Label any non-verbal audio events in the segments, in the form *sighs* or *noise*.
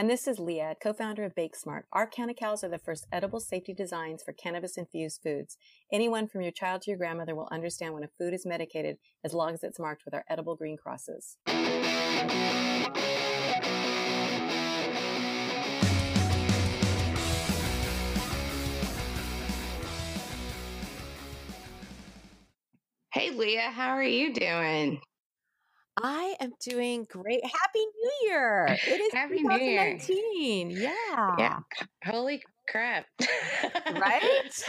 And this is Leah, co-founder of BakeSmart. Our CannaCals are the first edible safety designs for cannabis-infused foods. Anyone from your child to your grandmother will understand when a food is medicated as long as it's marked with our edible green crosses. Hey, Leah, how are you doing? I am doing great. Happy New Year! It is Happy New Year. 2019. Yeah. Yeah. Holy crap. Right?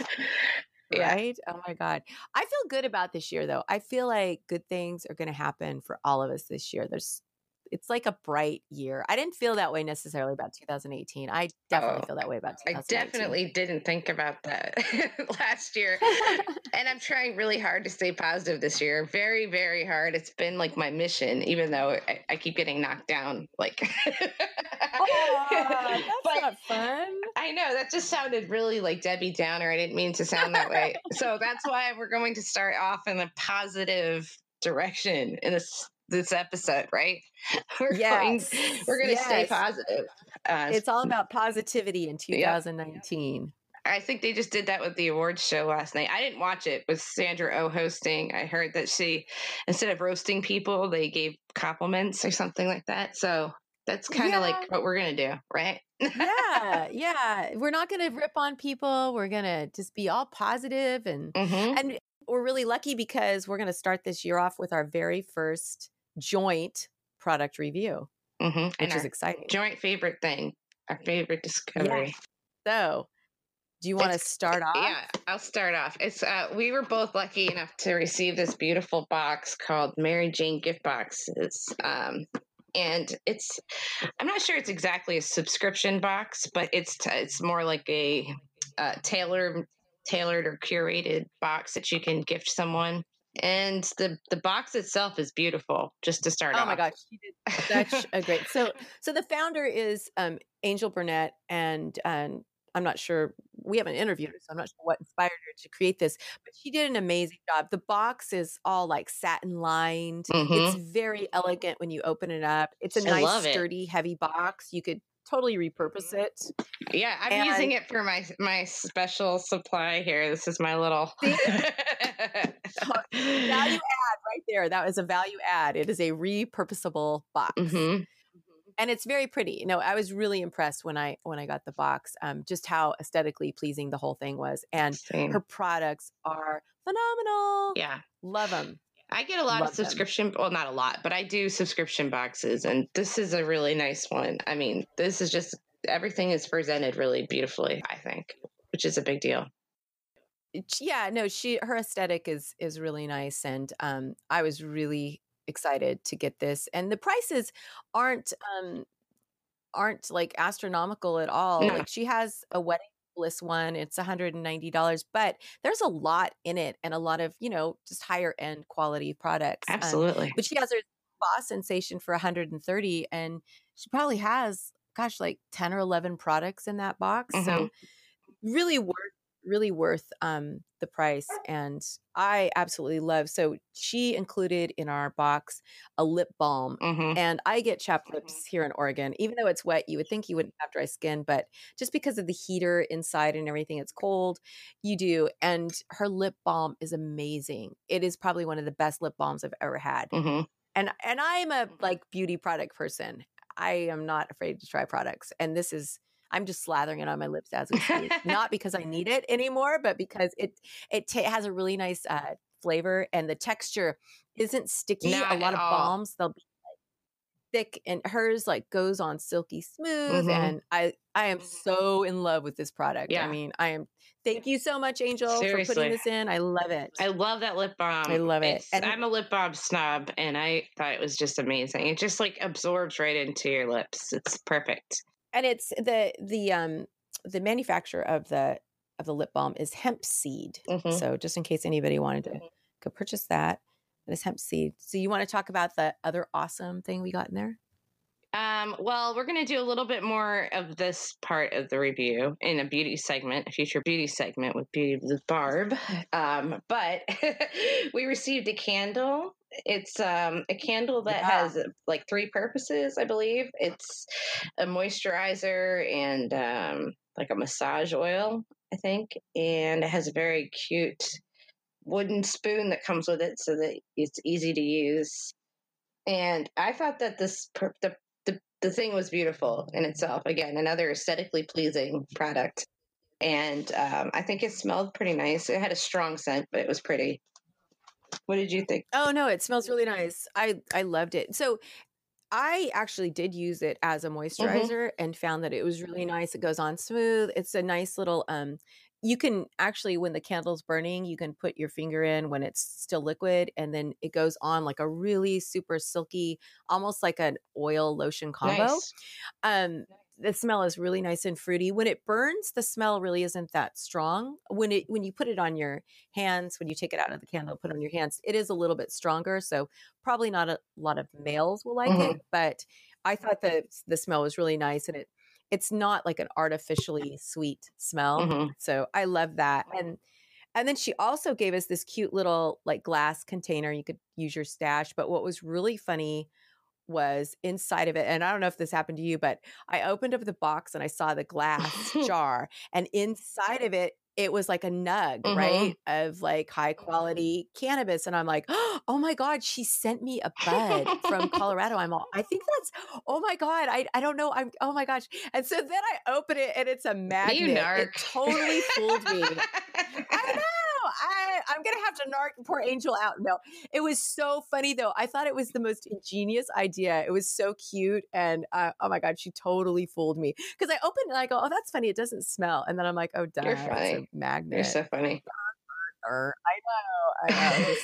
Yeah. Right? Oh my God. I feel good about this year though. I feel like good things are going to happen for all of us this year. There's it's like a bright year. I didn't feel that way necessarily about 2018. I definitely Oh, feel that way about I definitely didn't think about that *laughs* last year. *laughs* and I'm trying really hard to stay positive this year. Very, very hard. It's been like my mission, even though I, I keep getting knocked down. Like, Aw, *laughs* that's But- not fun. I know that just sounded really like Debbie Downer. I didn't mean to sound that way. so that's why we're going to start off in a positive direction in this this episode, right? *laughs* We're Yes. going we're going to stay positive. Uh, It's all about positivity in 2019. I think they just did that with the awards show last night. I didn't watch it with Sandra O hosting. I heard that she instead of roasting people, they gave compliments or something like that. So that's kind of Yeah. like what we're going to do, right? yeah, *laughs* yeah. We're not going to rip on people. We're going to just be all positive and hmm and we're really lucky because we're going to start this year off with our very first joint product review, hmm which And is exciting. joint favorite thing, our favorite discovery. So, do you want to start off? Yeah, I'll start off. It's uh, we were both lucky enough to receive this beautiful box called Mary Jane gift boxes. Um, and it's I'm not sure it's exactly a subscription box, but it's t- it's more like a uh, tailored tailored or curated box that you can gift someone. And the the box itself is beautiful. Just to start off. Oh off. my gosh, she did such a great. So, *laughs* so the founder is um, Angel Burnett, and and I'm not sure we haven't interviewed her, so I'm not sure what inspired her to create this, but she did an amazing job. The box is all like satin lined. Mhm. It's very elegant when you open it up. It's a I nice, it. sturdy, heavy box. You could totally repurpose it. Yeah, I'm And- using it for my my special supply here. This is my little *laughs* *laughs* *laughs* Value add right there. That was a value add. It is a repurposable box. Mhm. and it's very pretty. You know, I was really impressed when I when I got the box, um, just how aesthetically pleasing the whole thing was, and Same. her products are phenomenal. Yeah. Love them. I get a lot Love of them. subscription, well, not a lot, but I do subscription boxes, and this is a really nice one. I mean, this is just everything is presented really beautifully, I think, which is a big deal. Yeah, no, she her aesthetic is is really nice, and um, I was really excited to get this. And the prices aren't um aren't like astronomical at all. No. Like she has a wedding bliss one it's $190 but there's a lot in it and a lot of you know just higher end quality products Um, Absolutely. but she has her boss sensation for 130 and she probably has gosh like 10 or 11 products in that box so Mhm. really worth really worth um the price and i absolutely love so she included in our box a lip balm hmm and I get chapped lips here in Oregon. Even though it's wet, you would think you wouldn't have dry skin, but just because of the heater inside and everything, it's cold, you do. And her lip balm is amazing. It is probably one of the best lip balms I've ever had. hmm And and I'm a like beauty product person. I am not afraid to try products. And this is I'm just slathering it on my lips as we speak. *laughs* Not because I need it anymore, but because it it t- has a really nice uh, flavor and the texture isn't sticky. Not a lot of all. balms they'll be like, thick, and hers like goes on silky smooth. Mhm. And I I am so in love with this product. Yeah. I mean, I am. Thank you so much, Angel, for putting this in. I love it. I love that lip balm. I love it. And- I'm a lip balm snob, and I thought it was just amazing. It just like absorbs right into your lips. It's perfect. And it's the the um the manufacturer of the of the lip balm is hemp seed. Mhm. So just in case anybody wanted to go purchase that, it is hemp seed. So you want to talk about the other awesome thing we got in there? Um, well, we're going to do a little bit more of this part of the review in a beauty segment, a future beauty segment with Beauty with Barb. Um, but *laughs* we received a candle. It's um, a candle that Yeah. has uh, like three purposes, I believe. It's a moisturizer and um, like a massage oil, I think. And it has a very cute wooden spoon that comes with it so that it's easy to use. And I thought that this per- the the the thing was beautiful in itself. Again, another aesthetically pleasing product, and um, I think it smelled pretty nice. It had a strong scent, but it was pretty. What did you think? Oh no, it smells really nice. I I loved it. So I actually did use it as a moisturizer and found that it was really nice. It goes on smooth. It's a nice little um you can actually when the candle's burning, you can put your finger in when it's still liquid and then it goes on like a really super silky, almost like an oil lotion combo. Nice. Um the smell is really nice and fruity. When it burns, the smell really isn't that strong. When it when you put it on your hands, when you take it out of the candle, put it on your hands, it is a little bit stronger. So probably not a lot of males will like Mhm. it, but I thought that the smell was really nice and it it's not like an artificially sweet smell. Mhm. So I love that. And and then she also gave us this cute little like glass container you could use your stash. But what was really funny was inside of it, and I don't know if this happened to you, but I opened up the box and I saw the glass *laughs* jar, and inside of it, it was like a nug, Mhm. right, of like high quality cannabis, and I'm like, *gasps* oh my god, she sent me a bud from *laughs* Colorado. I'm all, I think that's, oh my god, I I don't know, I'm, oh my gosh, and so then I open it and it's a magnet. You It totally fooled me. I I'm gonna have to narc poor Angel out. No, it was so funny though. I thought it was the most ingenious idea. It was so cute, and uh, oh my god, she totally fooled me. Because I opened it and I go, oh, that's funny. It doesn't smell, and then I'm like, oh, duh, You're it's funny. a magnet. You're so funny. *laughs* I know. I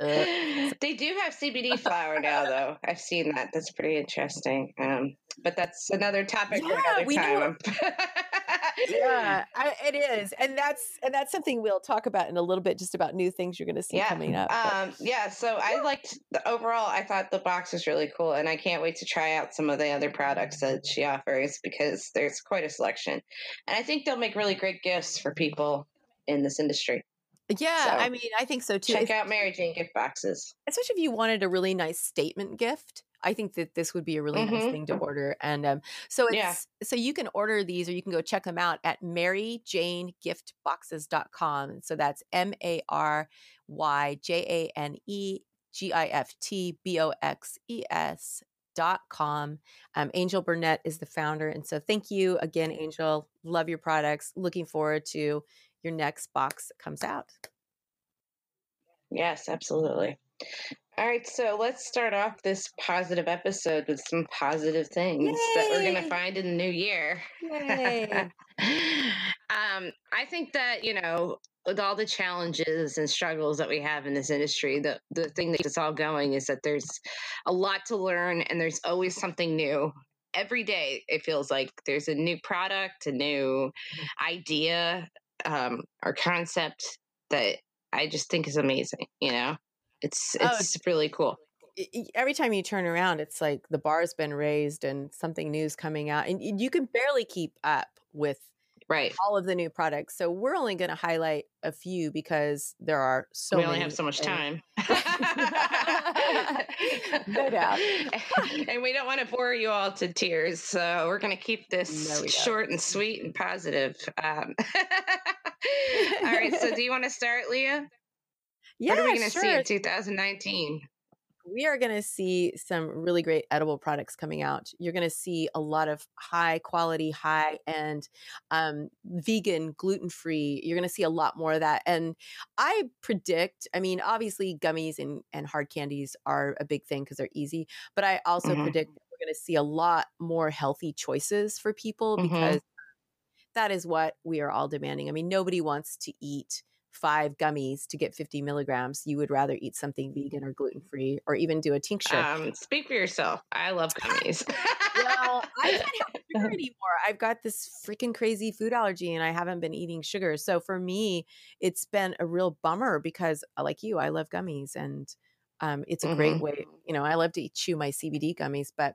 know. *laughs* They do have CBD flower now, though. I've seen that. That's pretty interesting. Um, but that's another topic for another we time. *laughs* yeah, *laughs* I, it is, and that's and that's something we'll talk about in a little bit, just about new things you're going to see yeah. coming up. Um, yeah. So I liked the overall. I thought the box was really cool, and I can't wait to try out some of the other products that she offers because there's quite a selection, and I think they'll make really great gifts for people in this industry. yeah, so I mean, I think so too. Check If- out Mary Jane gift boxes. especially if you wanted a really nice statement gift i think that this would be a really nice Mhm. thing to order and um, so it's Yeah. so you can order these or you can go check them out at maryjanegiftboxes.com so that's m-a-r-y-j-a-n-e-g-i-f-t-b-o-x-e-s dot com um, angel burnett is the founder and so thank you again angel love your products looking forward to your next box that comes out Yes, absolutely. All right, so let's start off this positive episode with some positive things that we're going to find in the new year. Yay. *laughs* um, I think that, you know, with all the challenges and struggles that we have in this industry, the, the thing that gets us all going is that there's a lot to learn and there's always something new. Every day, it feels like there's a new product, a new idea um, or concept that I just think is amazing. You know, it's Oh, it's really cool. y- y- every time you turn around, it's like the bar's been raised and something new's coming out, and you can barely keep up with Right. all of the new products. So we're only going to highlight a few because there are so we only have so much and- time. *laughs* No doubt. *laughs* and we don't want to bore you all to tears, so we're going to keep this No, short and sweet and positive. Um, *laughs* all right. So, do you want to start, Leah? Yeah, what are we going to sure. see in 2019? we are going to see some really great edible products coming out. You're going to see a lot of high quality, high end, um, vegan, gluten free. You're going to see a lot more of that. And I predict, I mean, obviously, gummies and, and hard candies are a big thing because they're easy. But I also mm-hmm. predict we're going to see a lot more healthy choices for people mm-hmm. because that is what we are all demanding. I mean, nobody wants to eat five gummies to get 50 milligrams, you would rather eat something vegan or gluten free or even do a tincture. Um, speak for yourself. I love gummies. well, I can't have *laughs* sugar anymore. I've got this freaking crazy food allergy and I haven't been eating sugar. So for me, it's been a real bummer because, uh, like you, I love gummies and um, it's a mm-hmm. great way. You know, I love to chew my CBD gummies, but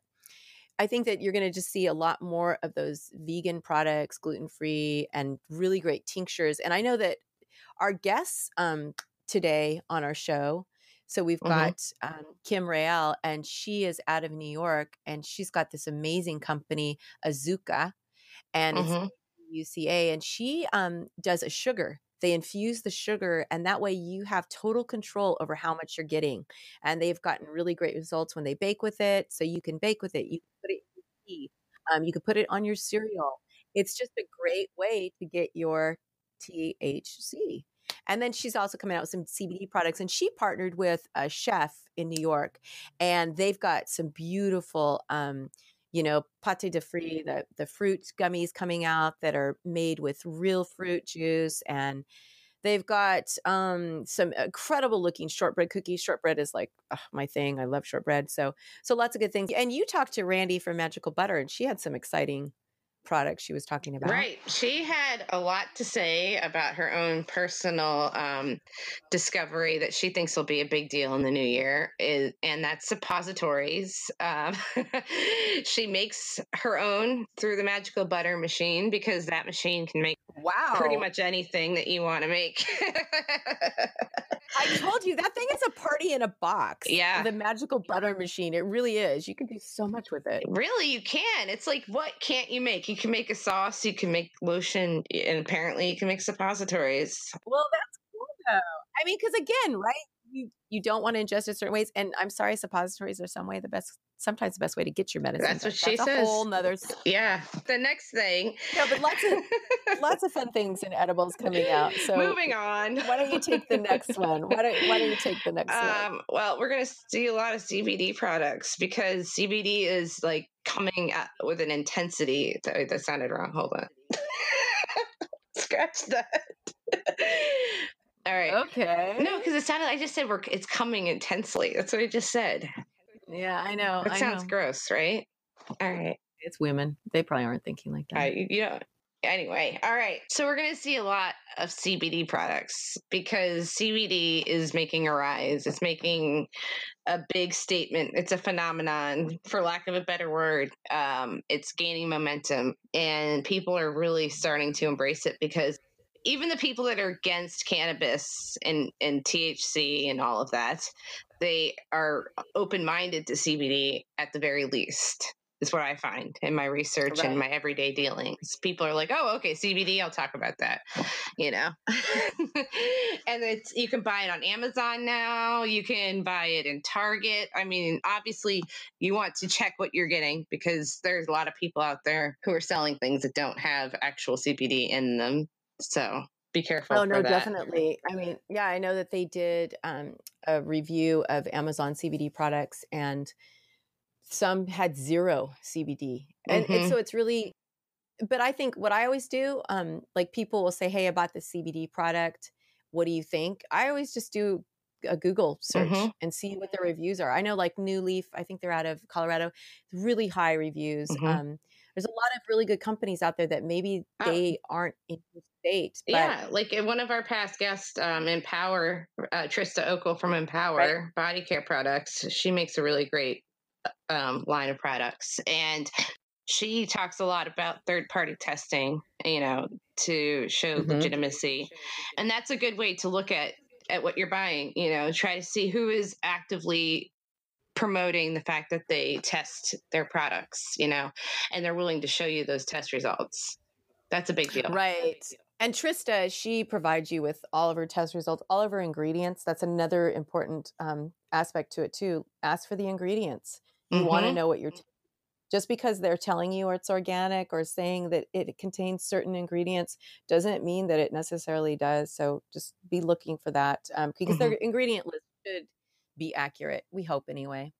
I think that you're going to just see a lot more of those vegan products, gluten free, and really great tinctures. And I know that our guests um, today on our show. So we've mm-hmm. got um, Kim Rael, and she is out of New York, and she's got this amazing company, Azuca, and mm-hmm. it's UCA, and she um, does a sugar. They infuse the sugar, and that way you have total control over how much you're getting. And they've gotten really great results when they bake with it. So you can bake with it. You can put it in tea. Um, you can put it on your cereal. It's just a great way to get your THC. And then she's also coming out with some CBD products. And she partnered with a chef in New York, and they've got some beautiful, um, you know, pate de fruit, the, the fruit gummies coming out that are made with real fruit juice. And they've got um, some incredible looking shortbread cookies. Shortbread is like ugh, my thing. I love shortbread. So, so lots of good things. And you talked to Randy from Magical Butter, and she had some exciting product she was talking about. Right. She had a lot to say about her own personal um, discovery that she thinks will be a big deal in the new year, is, and that's suppositories. Um, *laughs* she makes her own through the magical butter machine because that machine can make wow pretty much anything that you want to make. I told you that thing is a party in a box. Yeah. The magical butter machine. It really is. You can do so much with it. Really, you can. It's like, what can't you make? You can make a sauce, you can make lotion, and apparently you can make suppositories. Well, that's cool though. I mean, because again, right? You you don't want to ingest it certain ways. And I'm sorry, suppositories are some way the best sometimes the best way to get your medicine. That's what she That's says. Whole nother. *laughs* Yeah. The next thing. No, but lots of lots of fun things in edibles coming out. *laughs* So moving on. Why don't you take the next *laughs* one? Why don't Why don't you take the next um, one? Well, we're gonna see a lot of CBD products because CBD is like coming with an intensity. That, that sounded wrong. Hold on. Scratch that. All right. Okay. No, because it sounded. I just said we're. It's coming intensely. That's what I just said. Yeah, I know. That I sounds know. gross, right? All right. It's women. They probably aren't thinking like that. I, you know, anyway, all right. So we're going to see a lot of CBD products because CBD is making a rise. It's making a big statement. It's a phenomenon, for lack of a better word. Um, it's gaining momentum, and people are really starting to embrace it because even the people that are against cannabis and, and THC and all of that, they are open minded to CBD at the very least. Is what I find in my research right. and my everyday dealings. People are like, "Oh, okay, CBD. I'll talk about that," you know. *laughs* and it's you can buy it on Amazon now. You can buy it in Target. I mean, obviously, you want to check what you're getting because there's a lot of people out there who are selling things that don't have actual CBD in them. So be careful. Oh no, definitely. I mean, yeah, I know that they did um, a review of Amazon CBD products, and some had zero CBD, and, mm-hmm. and so it's really. But I think what I always do, um, like people will say, "Hey, I bought the CBD product. What do you think?" I always just do a Google search mm-hmm. and see what the reviews are. I know, like New Leaf, I think they're out of Colorado, really high reviews. Mm-hmm. Um, there's a lot of really good companies out there that maybe oh. they oh. aren't in the state. But... Yeah, like one of our past guests, um, Empower, uh, Trista Okel from Empower right. Body Care Products, she makes a really great uh, um, line of products. And she talks a lot about third party testing, you know, to show mm-hmm. legitimacy. And that's a good way to look at at what you're buying, you know, try to see who is actively promoting the fact that they test their products, you know, and they're willing to show you those test results. That's a big deal. Right. And Trista, she provides you with all of her test results, all of her ingredients. That's another important um, aspect to it too. Ask for the ingredients. You mm-hmm. want to know what you're. Just because they're telling you it's organic or saying that it contains certain ingredients doesn't mean that it necessarily does. So just be looking for that um, because mm-hmm. their ingredient list should be accurate. We hope anyway.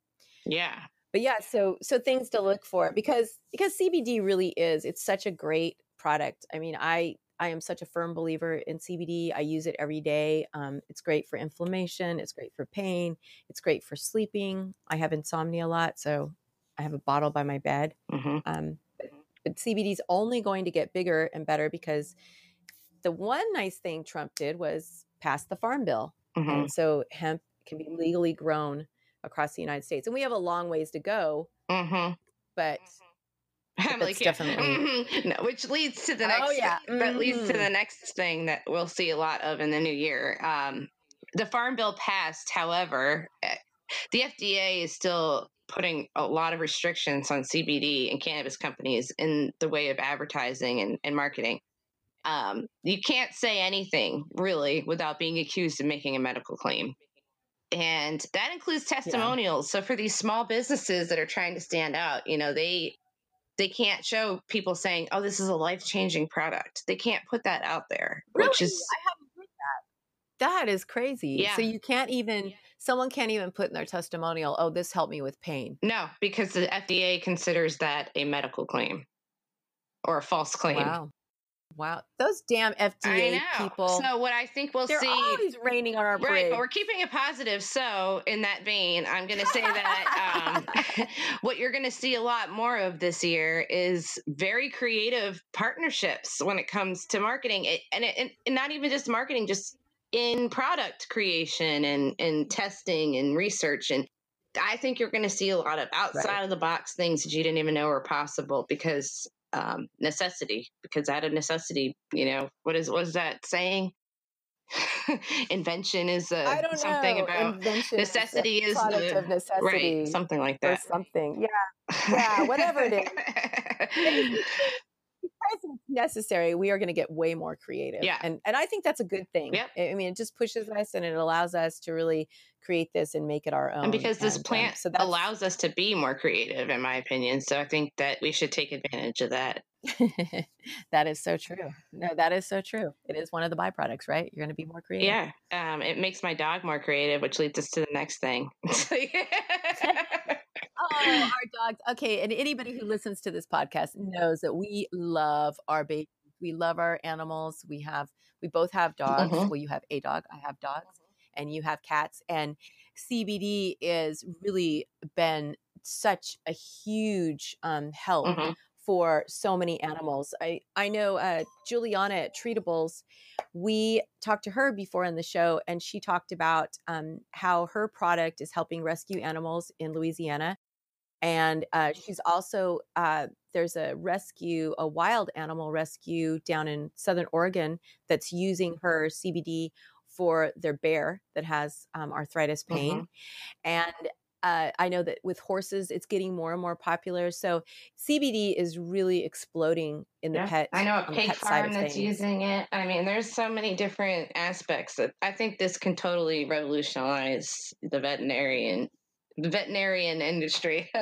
Yeah. But yeah, so so things to look for because because CBD really is it's such a great product. I mean, I I am such a firm believer in CBD. I use it every day. Um, it's great for inflammation. It's great for pain. It's great for sleeping. I have insomnia a lot, so I have a bottle by my bed. Mm-hmm. Um, but, but CBD is only going to get bigger and better because the one nice thing Trump did was pass the farm bill, mm-hmm. and so hemp can be legally grown across the United States. And we have a long ways to go, mm-hmm. but *laughs* I'm like, definitely mm-hmm. no, which leads to the oh, next. Oh yeah, mm-hmm. that leads to the mm-hmm. next thing that we'll see a lot of in the new year. Um, the farm bill passed, however, eh, the FDA is still putting a lot of restrictions on CBD and cannabis companies in the way of advertising and, and marketing. Um, you can't say anything really without being accused of making a medical claim. And that includes testimonials. Yeah. So for these small businesses that are trying to stand out, you know, they they can't show people saying, "Oh, this is a life changing product." They can't put that out there, really? which is I haven't heard that. That is crazy. Yeah. So you can't even someone can't even put in their testimonial, "Oh, this helped me with pain." No, because the FDA considers that a medical claim or a false claim. Wow. Wow, those damn FDA people. So what I think we'll They're see always raining on our parade. Right, but we're keeping it positive. So in that vein, I'm going to say that um, *laughs* *laughs* what you're going to see a lot more of this year is very creative partnerships when it comes to marketing, it, and, it, and not even just marketing, just in product creation and and testing and research and I think you're going to see a lot of outside right. of the box things that you didn't even know were possible because um, necessity because out of necessity, you know, what is what is that saying? *laughs* Invention is uh, something know. about Invention necessity is, the, of necessity, right? Something like that. Or something, yeah, *laughs* yeah, whatever it is. *laughs* because it's necessary, we are going to get way more creative. Yeah. And and I think that's a good thing. Yeah. I mean, it just pushes us and it allows us to really create this and make it our own. And because this and, um, plant um, so allows us to be more creative, in my opinion. So I think that we should take advantage of that. *laughs* that is so true. No, that is so true. It is one of the byproducts, right? You're going to be more creative. Yeah. Um, it makes my dog more creative, which leads us to the next thing. *laughs* *laughs* oh, our dogs. Okay. And anybody who listens to this podcast knows that we love our babies. We love our animals. We have, we both have dogs. Mm-hmm. Well, you have a dog. I have dogs mm-hmm. and you have cats. And CBD is really been such a huge um, help mm-hmm. for so many animals. I, I know uh, Juliana at Treatibles, we talked to her before in the show, and she talked about um, how her product is helping rescue animals in Louisiana and uh, she's also uh, there's a rescue a wild animal rescue down in southern oregon that's using her cbd for their bear that has um, arthritis pain mm-hmm. and uh, I know that with horses, it's getting more and more popular. So CBD is really exploding in the yeah. pet. I know a pig farm that's using it. I mean, there's so many different aspects that I think this can totally revolutionize the veterinarian the veterinarian industry. *laughs*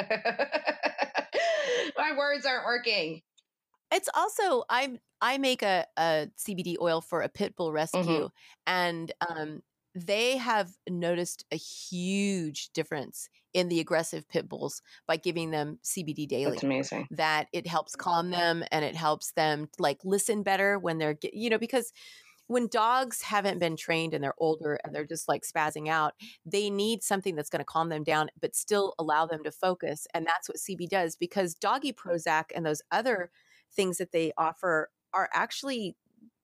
My words aren't working. It's also I I make a, a CBD oil for a pit bull rescue, mm-hmm. and um, they have noticed a huge difference in the aggressive pit bulls by giving them CBD daily. That's amazing. That it helps calm them and it helps them like listen better when they're you know because when dogs haven't been trained and they're older and they're just like spazzing out, they need something that's going to calm them down, but still allow them to focus. And that's what CB does because doggy Prozac and those other things that they offer are actually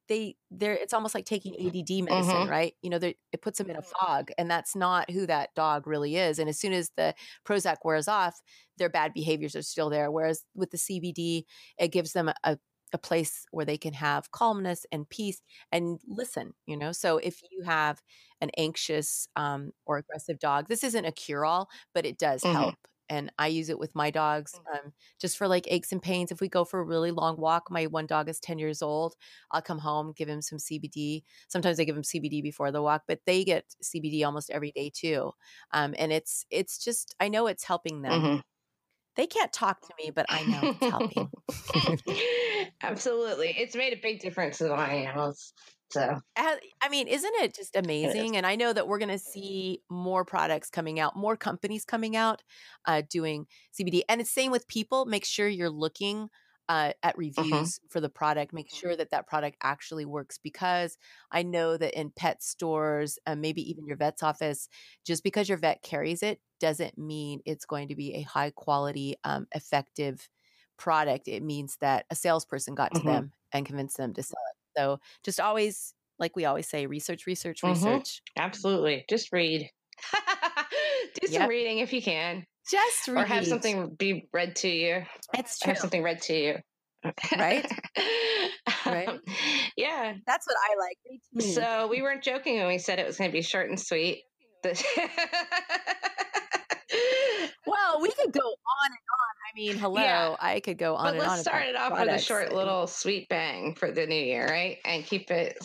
they they're it's almost like taking ADD medicine, mm-hmm. right? You know, it puts them in a fog, and that's not who that dog really is. And as soon as the Prozac wears off, their bad behaviors are still there. Whereas with the CBD, it gives them a, a place where they can have calmness and peace and listen you know so if you have an anxious um, or aggressive dog this isn't a cure all but it does mm-hmm. help and I use it with my dogs Mm. um, just for like aches and pains. If we go for a really long walk, my one dog is 10 years old. I'll come home, give him some CBD. Sometimes I give him CBD before the walk, but they get CBD almost every day too. Um, and it's it's just I know it's helping them. Mhm. They can't talk to me, but I know it's *laughs* helping. Absolutely. It's made a big difference in my animals. So Uh, I mean, isn't it just amazing? And I know that we're going to see more products coming out, more companies coming out uh, doing CBD. And it's same with people. Make sure you're looking uh, at reviews for the product. Make sure that that product actually works because I know that in pet stores, uh, maybe even your vet's office, just because your vet carries it doesn't mean it's going to be a high quality, um, effective product. It means that a salesperson got to Mhm. them and convinced them to sell it. So just always, like we always say, research, research, research. absolutely. Just read. *laughs* Do some Yep. reading if you can. Just read. Or have something be read to you. It's true. Have something read to you. Right? *laughs* Right. Um, yeah. That's what I like. Read to me. So we weren't joking when we said it was going to be short and sweet. *laughs* Well, we could go on and on. I mean, hello, Yeah. I could go on but and on. let's start it off with a short and- little sweet bang for the new year, right? And keep it.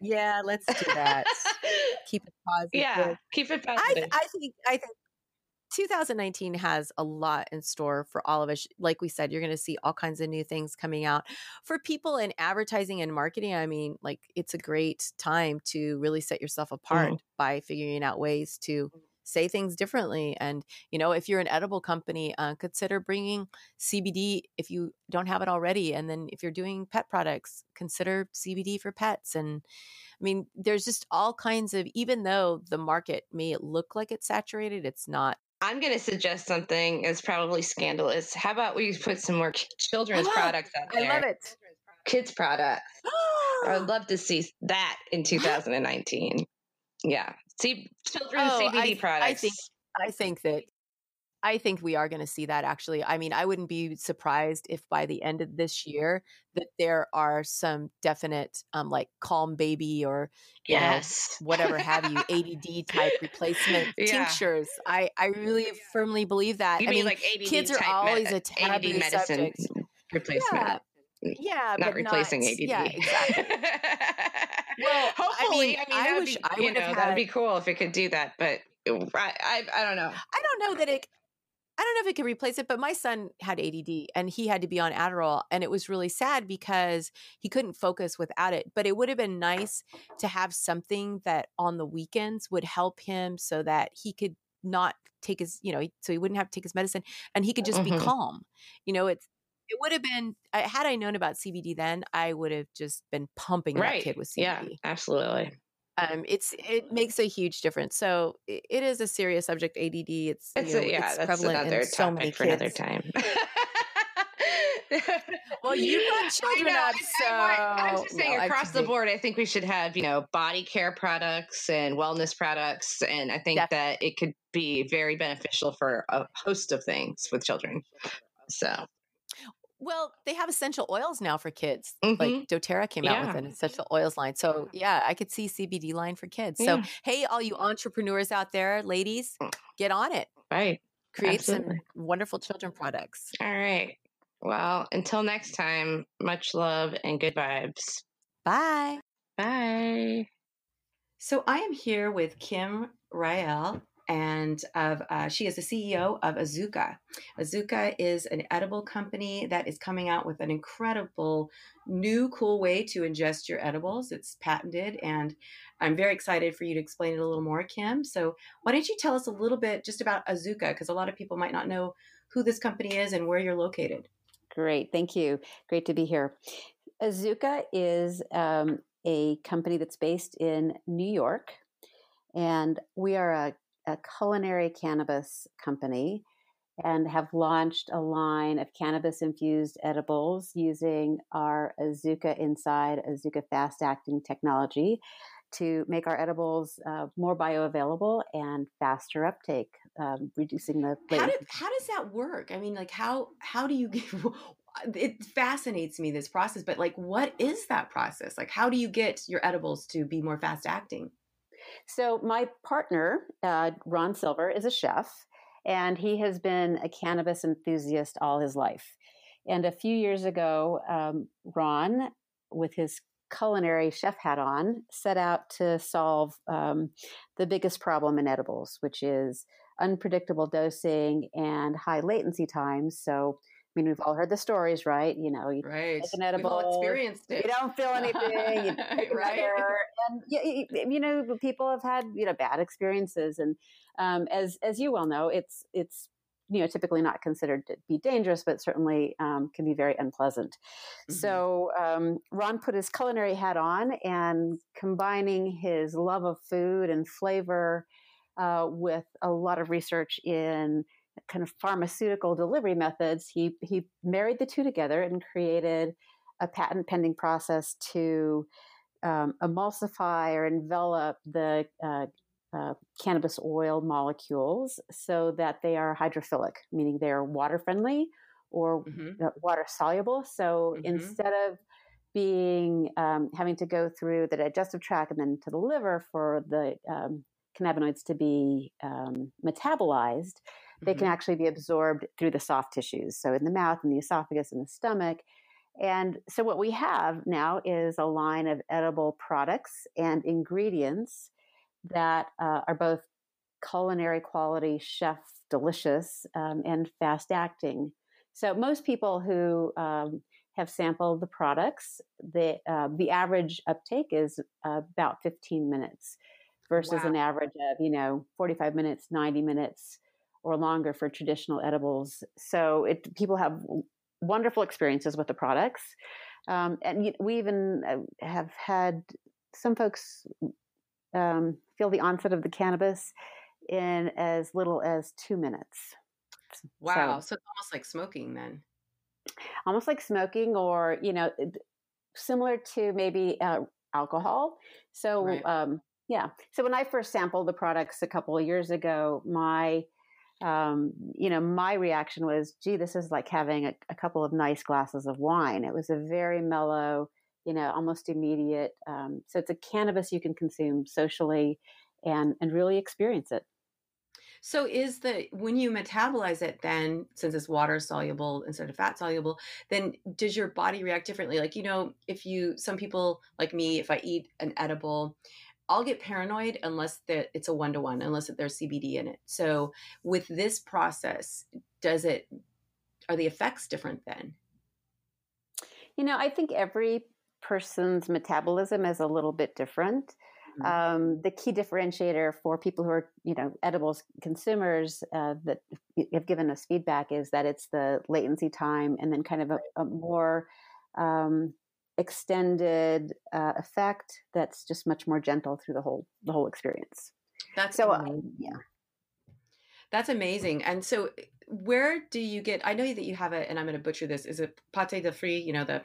Yeah, let's do that. *laughs* Keep it positive. yeah, keep it I, positive. I think I think 2019 has a lot in store for all of us. Like we said, you're going to see all kinds of new things coming out for people in advertising and marketing. I mean, like it's a great time to really set yourself apart by figuring out ways to say things differently. And you know, if you're an edible company, uh, consider bringing CBD if you don't have it already. And then if you're doing pet products, consider CBD for pets. And I mean, there's just all kinds of. Even though the market may look like it's saturated, it's not. I'm going to suggest something is probably scandalous. How about we put some more children's *gasps* products out there? I love it. Kids products. I would *gasps* love to see that in *gasps* 2019. Yeah. See children's Oh, CBD I- I products. think- I think that I think we are going to see that actually. I mean, I wouldn't be surprised if by the end of this year that there are some definite um like calm baby or you know, yes. whatever have you ADD type *laughs* replacement Yeah. tinctures. I I really firmly believe that. You I mean mean, like ADD kids are type always med- a ADD medicine subject. replacement. yeah, yeah, not replacing not, ADD. Yeah, exactly. well, I hopefully, I mean, mean, I that would wish be, I would know, have that would be cool if it could do that, but I, I, I don't know. I don't know that it. I don't know if it could replace it, but my son had ADD and he had to be on Adderall, and it was really sad because he couldn't focus without it. But it would have been nice to have something that on the weekends would help him so that he could not take his, you know, so he wouldn't have to take his medicine and he could just be Mhm. calm. You know, it's it would have been had I known about CBD then, I would have just been pumping Right. that kid with CBD Yeah, absolutely. Um, it's it makes a huge difference. So i- it is a serious subject. ADD. It's, It's you a, yeah, it's that's prevalent another in so many for kids. another time. Well, you brought *laughs* children know, up, I- I I was so- just saying across the board, I think we should have you know body care products and wellness products, and I think that it could be very beneficial for a host of things with children. So Well, they have essential oils now for kids. Mhm. Like DoTerra came out with an essential oils line. So yeah, I could see CBD line for kids. So Yeah. hey, all you entrepreneurs out there, ladies, get on it. right, Create Absolutely. some wonderful children products. all right. Well, until next time, much love and good vibes. Bye. Bye. So I am here with Kim Rael, and of uh, she is the CEO of Azuca. Azuca is an edible company that is coming out with an incredible new, cool way to ingest your edibles. It's patented, and I'm very excited for you to explain it a little more, Kim. So why don't you tell us a little bit just about Azuca, because a lot of people might not know who this company is and where you're located. Great, thank you. Great to be here. Azuca is um, a company that's based in New York, and we are a, a culinary cannabis company and have launched a line of cannabis infused edibles using our Azuca Inside Azuca fast acting technology to make our edibles uh, more bioavailable and faster uptake, um, reducing the How, do, how does that work? I mean, like how how do you get? *laughs* It fascinates me this process, but like, what is that process? Like, how do you get your edibles to be more fast acting? So my partner, uh, Ron Silver, is a chef, and he has been a cannabis enthusiast all his life. And a few years ago, um, Ron, with his culinary chef hat on, set out to solve um, the biggest problem in edibles, which is unpredictable dosing and high latency times. So, I mean, we've all heard the stories, right? You know, you right. take an edible, We've all experienced it. *laughs* you don't feel anything, you right. another, and you, you know, people have had you know bad experiences, and um, as as you well know, it's it's you know typically not considered to be dangerous, but certainly um, can be very unpleasant. Mm-hmm. So um, Ron put his culinary hat on, and combining his love of food and flavor uh, with a lot of research in kind of pharmaceutical delivery methods, he he married the two together and created a patent pending process to um, emulsify or envelop the uh, uh, cannabis oil molecules so that they are hydrophilic, meaning they're water friendly or Mhm. uh, water soluble. So Mhm. instead of being um, having to go through the digestive tract and then to the liver for the um, cannabinoids to be um, metabolized, they Mm-hmm. can actually be absorbed through the soft tissues. So in the mouth and the esophagus and the stomach. And so what we have now is a line of edible products and ingredients that uh, are both culinary quality, chef delicious, um, and fast acting. So most people who um, have sampled the products, the uh, the average uptake is uh, about 15 minutes versus Wow. an average of you know 45 minutes, 90 minutes or longer for traditional edibles. So it people have wonderful experiences with the products, um, and we even uh, have had some folks um, feel the onset of the cannabis in as little as two minutes. Wow. So- So, it's almost like smoking then. almost like smoking or you know similar to maybe uh, alcohol so Right. um, yeah so when i first sampled the products a couple of years ago my um, you know my reaction was gee this is like having a, a couple of nice glasses of wine it was a very mellow you know almost immediate um, so it's a cannabis you can consume socially and and really experience it So is the when you metabolize it then since it's water soluble instead of fat soluble, then does your body react differently? Like you know, if you some people like me, if I eat an edible, I'll get paranoid unless that it's a one to one, unless there's CBD in it. So with this process, does it are the effects different then? You know, I think every person's metabolism is a little bit different. Mhm. Um, the key differentiator for people who are, you know, edibles consumers uh, that have given us feedback is that it's the latency time and then kind of a, a more um, extended uh, effect that's just much more gentle through the whole the whole experience. That's So, uh, yeah. That's amazing. And so, where do you get? I know that you have it, and I'm going to butcher this. Is it pate de fruit? You know the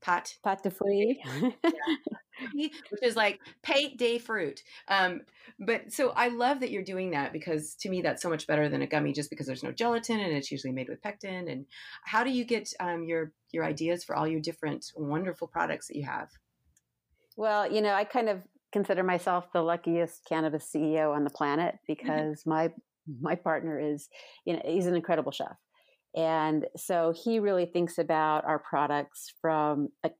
pat, Pâte de fruits. *laughs* which is like pate de fruit. Um, but so I love that you're doing that because to me that's so much better than a gummy, just because there's no gelatin and it's usually made with pectin. And how do you get um, your your ideas for all your different wonderful products that you have? Well, you know, I kind of consider myself the luckiest cannabis CEO on the planet because my my partner is, you know, he's an incredible chef. And so he really thinks about our products from a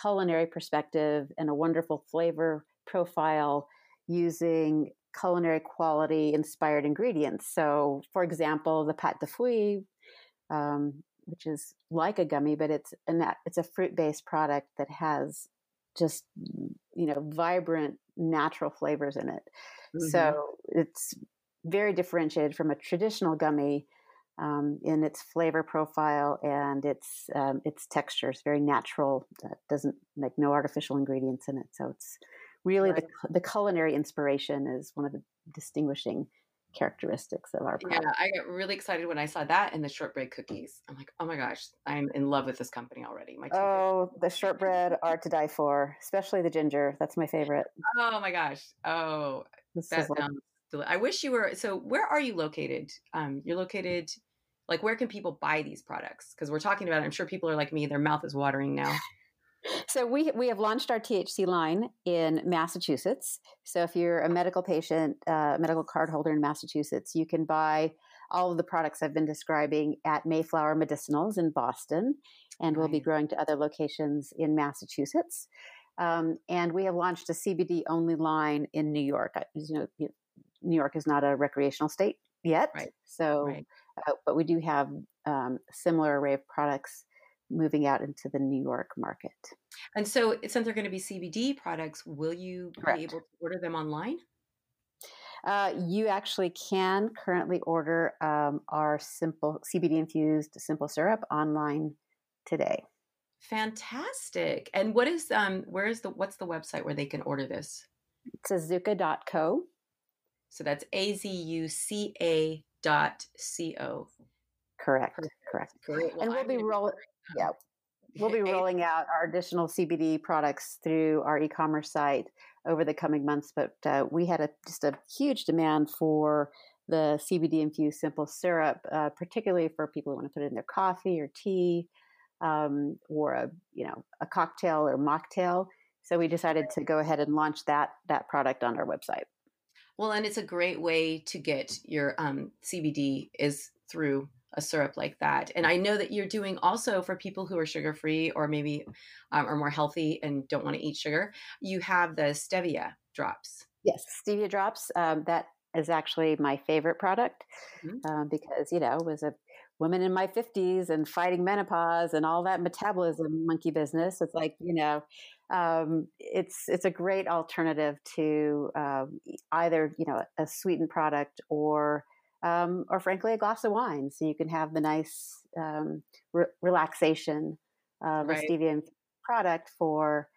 culinary perspective and a wonderful flavor profile using culinary quality inspired ingredients. So, for example, the pâte de fruit, um, which is like a gummy, but it's an, it's a fruit based product that has just you know vibrant natural flavors in it. Mm-hmm. So it's very differentiated from a traditional gummy um, in its flavor profile and its um, its texture. It's very natural. Uh, doesn't like no artificial ingredients in it. So it's really Right. the the culinary inspiration is one of the distinguishing characteristics of our brand. Yeah. I got really excited when I saw that and the shortbread cookies. I'm like, oh my gosh, I'm in love with this company already. My Oh, the shortbread are to die for, especially the ginger. That's my favorite. oh my gosh, oh This That like- sounds. I wish you were. So, where are you located? Um, you're located. Like, where can people buy these products? Because we're talking about. it. I'm sure people are like me. Their mouth is watering now. So we we have launched our THC line in Massachusetts. So if you're a medical patient, uh, medical card holder in Massachusetts, you can buy all of the products I've been describing at Mayflower Medicinals in Boston, and we'll be growing to other locations in Massachusetts. Um, and we have launched a CBD only line in New York. You know, New York is not a recreational state yet, Right. so Right. Uh, but we do have um, similar array of products moving out into the New York market. And so, since they're going to be CBD products, will you Correct. be able to order them online? Uh, you actually can currently order um, our simple CBD infused simple syrup online today. Fantastic. And what is um where is the what's the website where they can order this? It's azuka.co. So that's a z u c a dot c o. Correct. Perfect. Correct. Great. And we'll I'm be gonna yeah. We'll be *laughs* rolling out our additional CBD products through our e-commerce site over the coming months. But uh, we had a just a huge demand for the CBD infused simple syrup, uh, particularly for people who want to put it in their coffee or tea, um, or a you know a cocktail or mocktail. So we decided to go ahead and launch that that product on our website. Well, and it's a great way to get your um, CBD is through a syrup like that. And I know that you're doing also for people who are sugar free or maybe um, are more healthy and don't want to eat sugar. You have the stevia drops. Yes, stevia drops. Um, that is actually my favorite product Mhm. um, because you know it was a woman in my fifties and fighting menopause and all that metabolism monkey business. It's like you know, um, it's it's a great alternative to um, either you know a sweetened product or um, or frankly a glass of wine, so you can have the nice um, re- relaxation of Right. a stevia product for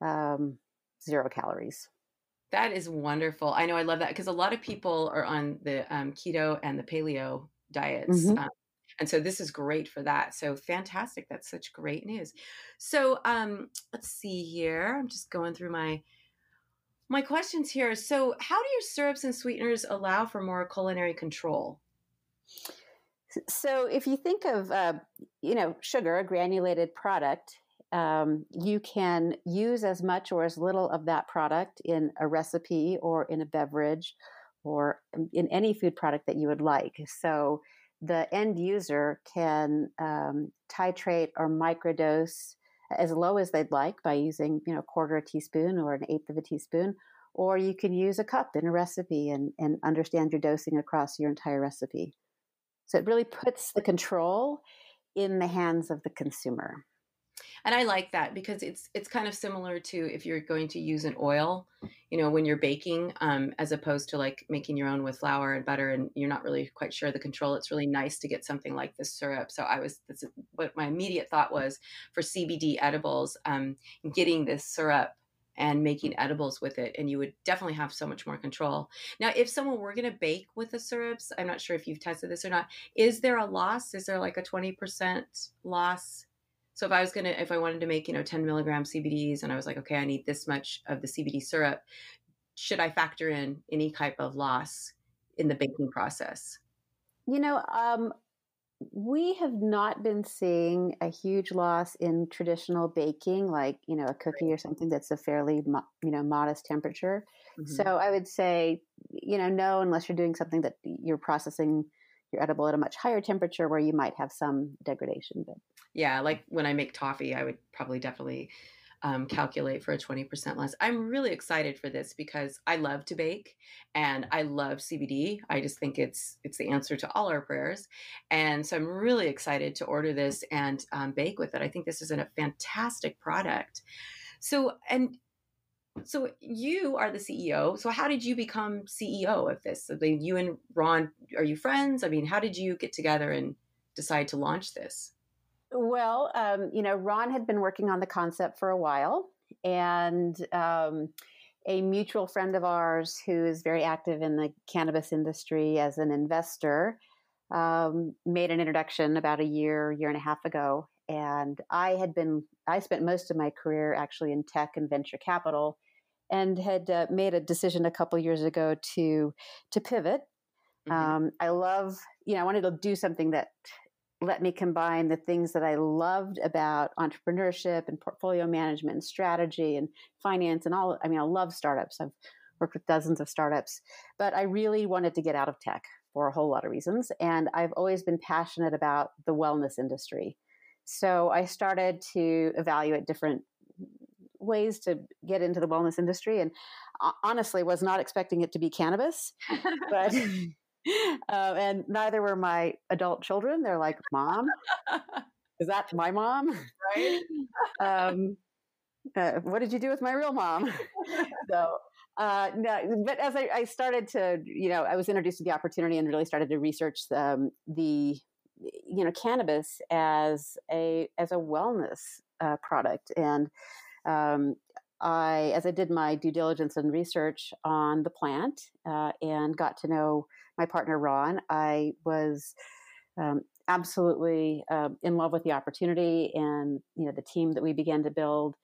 um, zero calories. That is wonderful. I know I love that because a lot of people are on the um, keto and the paleo diets. Mhm. And so this is great for that. So fantastic. That's such great news. So um, let's see here. I'm just going through my my questions here. So how do your syrups and sweeteners allow for more culinary control? So if you think of, uh, you know, sugar, a granulated product, um, you can use as much or as little of that product in a recipe or in a beverage or in any food product that you would like. So the end user can um, titrate or microdose as low as they'd like by using, you know, a quarter a teaspoon or an eighth of a teaspoon. Or you can use a cup in a recipe and, and understand your dosing across your entire recipe. So it really puts the control in the hands of the consumer. And I like that because it's it's kind of similar to if you're going to use an oil, you know, when you're baking, um, as opposed to like making your own with flour and butter, and you're not really quite sure the control. It's really nice to get something like this syrup. So I was this is what my immediate thought was for CBD edibles, um, getting this syrup and making edibles with it, and you would definitely have so much more control. Now, if someone were going to bake with the syrups, I'm not sure if you've tested this or not. Is there a loss? Is there like a 20% loss? So if I was gonna, if I wanted to make, you know, 10 milligram CBDs, and I was like, okay, I need this much of the CBD syrup, should I factor in any type of loss in the baking process? You know, um, we have not been seeing a huge loss in traditional baking, like you know a cookie or something that's a fairly mo- you know modest temperature. Mhm. So I would say, you know, no, unless you're doing something that you're processing your edible at a much higher temperature, where you might have some degradation. But yeah, like when I make toffee, I would probably definitely um, calculate for a 20% less. I'm really excited for this because I love to bake and I love CBD. I just think it's it's the answer to all our prayers. And so I'm really excited to order this and um, bake with it. I think this is a fantastic product. So, and so you are the CEO. So how did you become CEO of this? Mean, you and Ron, are you friends? I mean, how did you get together and decide to launch this? Well, um, you know, Ron had been working on the concept for a while, and um, a mutual friend of ours who is very active in the cannabis industry as an investor um, made an introduction about a year, year and a half ago. And I had been, I spent most of my career actually in tech and venture capital, and had uh, made a decision a couple years ago to to pivot. Mhm. Um, I love, you know, I wanted to do something that let me combine the things that I loved about entrepreneurship and portfolio management and strategy and finance and all. I mean, I love startups. I've worked with dozens of startups, but I really wanted to get out of tech for a whole lot of reasons. And I've always been passionate about the wellness industry. So I started to evaluate different ways to get into the wellness industry and uh, honestly was not expecting it to be cannabis *laughs* but uh, and neither were my adult children. They're like mom? Is that my mom? Right? *laughs* Um, uh, what did you do with my real mom? *laughs* So uh, no, but as I, I, started to, you know, I was introduced to the opportunity and really started to research um, the, you know, cannabis as a as a wellness uh, product, and um, I, as I did my due diligence and research on the plant uh, and got to know my partner Ron, I was um, absolutely uh, in love with the opportunity and you know the team that we began to build,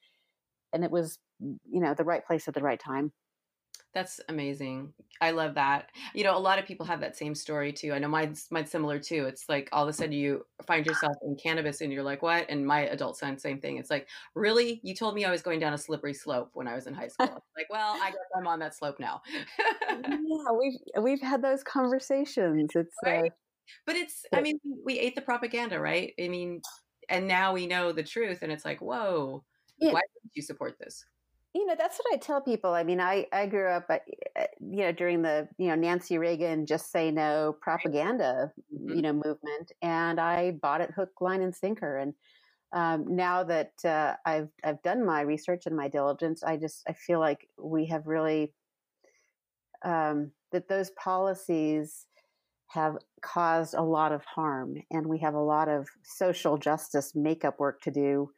and it was you know the right place at the right time. That's amazing. I love that. You know, a lot of people have that same story too. I know mine's mine's similar too. It's like all of a sudden you find yourself in cannabis and you're like, what? And my adult son, same thing. It's like, really? You told me I was going down a slippery slope when I was in high school. like, well, I guess I'm on that slope now. *laughs* yeah, we've we've had those conversations. It's uh right? uh, but it's I mean, we ate the propaganda, right? I mean, and now we know the truth and it's like, whoa, yeah. why didn't you support this? You know that's what i tell people i mean i i grew up uh, uh, you know during the you know nancy reagan just say no propaganda mm-hmm. you know movement and i bought it hook line and sinker and um, now that uh, i've i've done my research and my diligence i just i feel like we have really um, that those policies have caused a lot of harm and we have a lot of social justice makeup work to do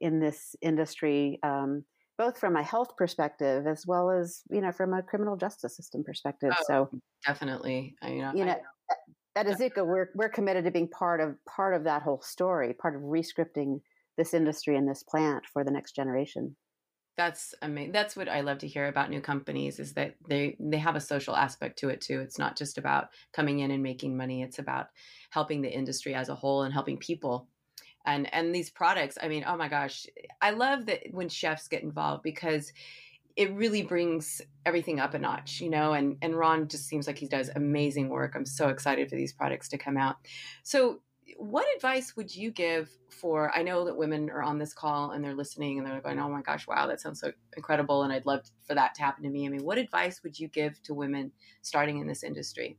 in this industry um, both from a health perspective as well as you know from a criminal justice system perspective. Oh, so definitely, I, you know, you know at Azuca, we're we're committed to being part of part of that whole story, part of rescripting this industry and this plant for the next generation. That's amazing. That's what I love to hear about new companies is that they they have a social aspect to it too. It's not just about coming in and making money. It's about helping the industry as a whole and helping people and and these products i mean oh my gosh i love that when chefs get involved because it really brings everything up a notch you know and and ron just seems like he does amazing work. I'm so excited for these products to come out. So what advice would you give for i know that women are on this call and they're listening and they're going oh my gosh wow that sounds so incredible and i'd love for that to happen to me. I mean what advice would you give to women starting in this industry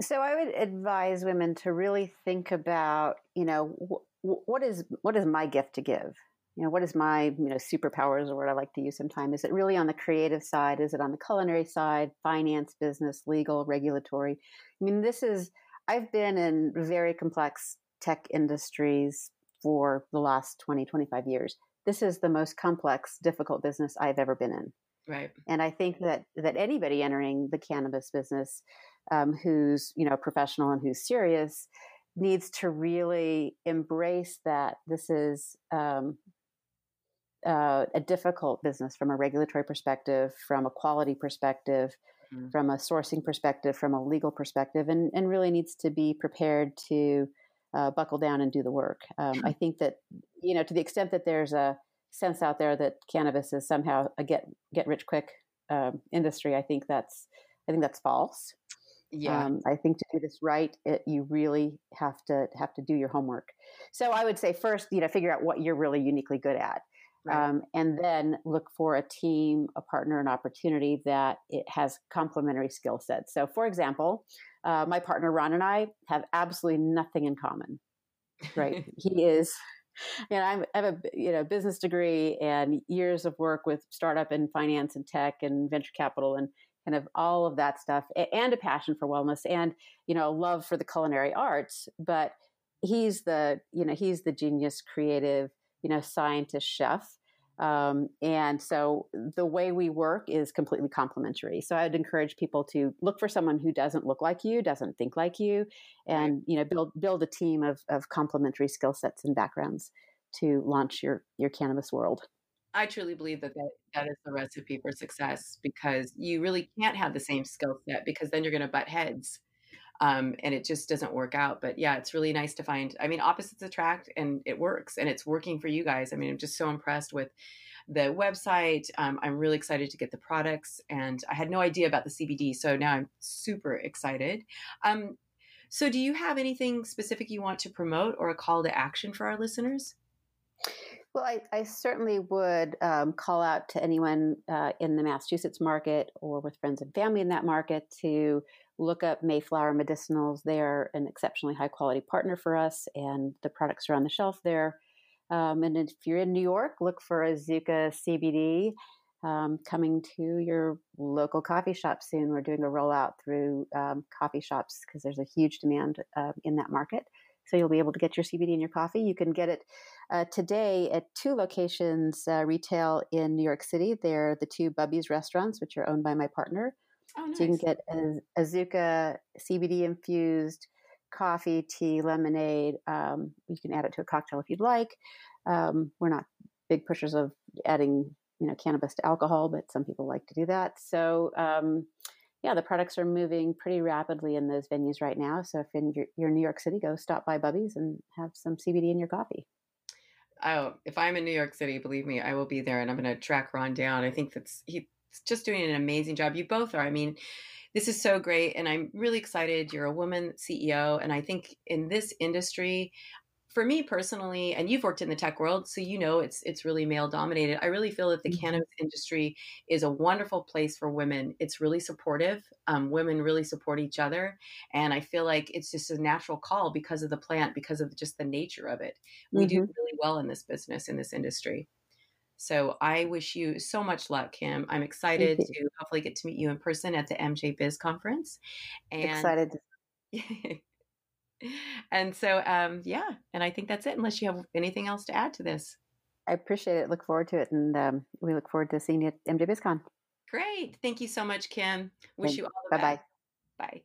so I would advise women to really think about, you know, wh- what is what is my gift to give? You know, what is my you know superpowers or what I like to use sometimes? Is it really on the creative side? Is it on the culinary side? Finance, business, legal, regulatory? I mean, this is I've been in very complex tech industries for the last 20, 25 years. This is the most complex, difficult business I've ever been in. Right. And I think that that anybody entering the cannabis business um, who's you know professional and who's serious needs to really embrace that this is um, uh, a difficult business from a regulatory perspective, from a quality perspective, mm-hmm. from a sourcing perspective, from a legal perspective, and, and really needs to be prepared to uh, buckle down and do the work. Um, I think that you know to the extent that there's a sense out there that cannabis is somehow a get get rich quick um, industry, I think that's I think that's false. Yeah. Um, I think to do this right, it, you really have to have to do your homework. So I would say first, you know, figure out what you're really uniquely good at, right. um, and then look for a team, a partner, an opportunity that it has complementary skill sets. So, for example, uh, my partner Ron and I have absolutely nothing in common. Right? *laughs* he is you know, I'm, I have a you know business degree and years of work with startup and finance and tech and venture capital, and kind of all of that stuff and a passion for wellness and you know love for the culinary arts but he's the you know he's the genius creative you know scientist chef um, and so the way we work is completely complementary so i'd encourage people to look for someone who doesn't look like you doesn't think like you and right. you know build build a team of, of complementary skill sets and backgrounds to launch your your cannabis world I truly believe that, that that is the recipe for success because you really can't have the same skill set because then you're going to butt heads. Um, and it just doesn't work out. But yeah, it's really nice to find. I mean, opposites attract, and it works, and it's working for you guys. I mean, I'm just so impressed with the website. Um, I'm really excited to get the products, and I had no idea about the CBD, so now I'm super excited. Um, so, do you have anything specific you want to promote or a call to action for our listeners? Well, I, I certainly would um, call out to anyone uh, in the Massachusetts market or with friends and family in that market to look up Mayflower Medicinals. They're an exceptionally high quality partner for us, and the products are on the shelf there. Um, and if you're in New York, look for Azuca CBD um, coming to your local coffee shop soon. We're doing a rollout through um, coffee shops because there's a huge demand uh, in that market. So you'll be able to get your CBD in your coffee. You can get it uh, today at two locations uh, retail in New York City. They're the two Bubby's restaurants, which are owned by my partner. Oh, nice. So you can get a Azuca CBD infused coffee, tea, lemonade. Um, you can add it to a cocktail if you'd like. Um, we're not big pushers of adding, you know, cannabis to alcohol, but some people like to do that. So, um, yeah, the products are moving pretty rapidly in those venues right now. So if in your, you're in New York City, go stop by Bubby's and have some CBD in your coffee. Oh, if I'm in New York City, believe me, I will be there, and I'm going to track Ron down. I think that's he's just doing an amazing job. You both are. I mean, this is so great, and I'm really excited. You're a woman CEO, and I think in this industry, for me personally, and you've worked in the tech world, so you know it's it's really male dominated. I really feel that the mm-hmm. cannabis industry is a wonderful place for women. It's really supportive. Um, women really support each other, and I feel like it's just a natural call because of the plant, because of just the nature of it. We mm-hmm. do really well in this business in this industry. So I wish you so much luck, Kim. I'm excited to hopefully get to meet you in person at the MJ Biz conference. And excited. *laughs* and so, um, yeah, and I think that's it. Unless you have anything else to add to this, I appreciate it. Look forward to it, and um, we look forward to seeing you at MJ BizCon. Great, thank you so much, Kim. Wish you all the bye best. Bye bye.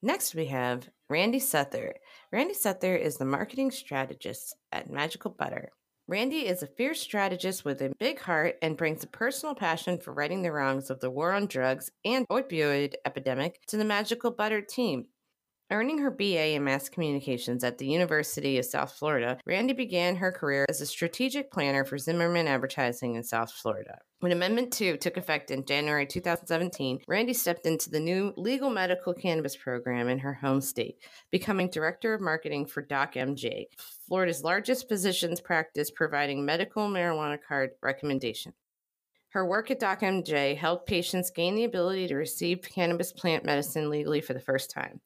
Next, we have Randy Suther. Randy Suther is the marketing strategist at Magical Butter. Randy is a fierce strategist with a big heart and brings a personal passion for righting the wrongs of the war on drugs and opioid epidemic to the Magical Butter team. Earning her BA in Mass Communications at the University of South Florida, Randy began her career as a strategic planner for Zimmerman Advertising in South Florida. When Amendment 2 took effect in January 2017, Randy stepped into the new legal medical cannabis program in her home state, becoming Director of Marketing for DocMJ, Florida's largest physician's practice providing medical marijuana card recommendation. Her work at DocMJ helped patients gain the ability to receive cannabis plant medicine legally for the first time.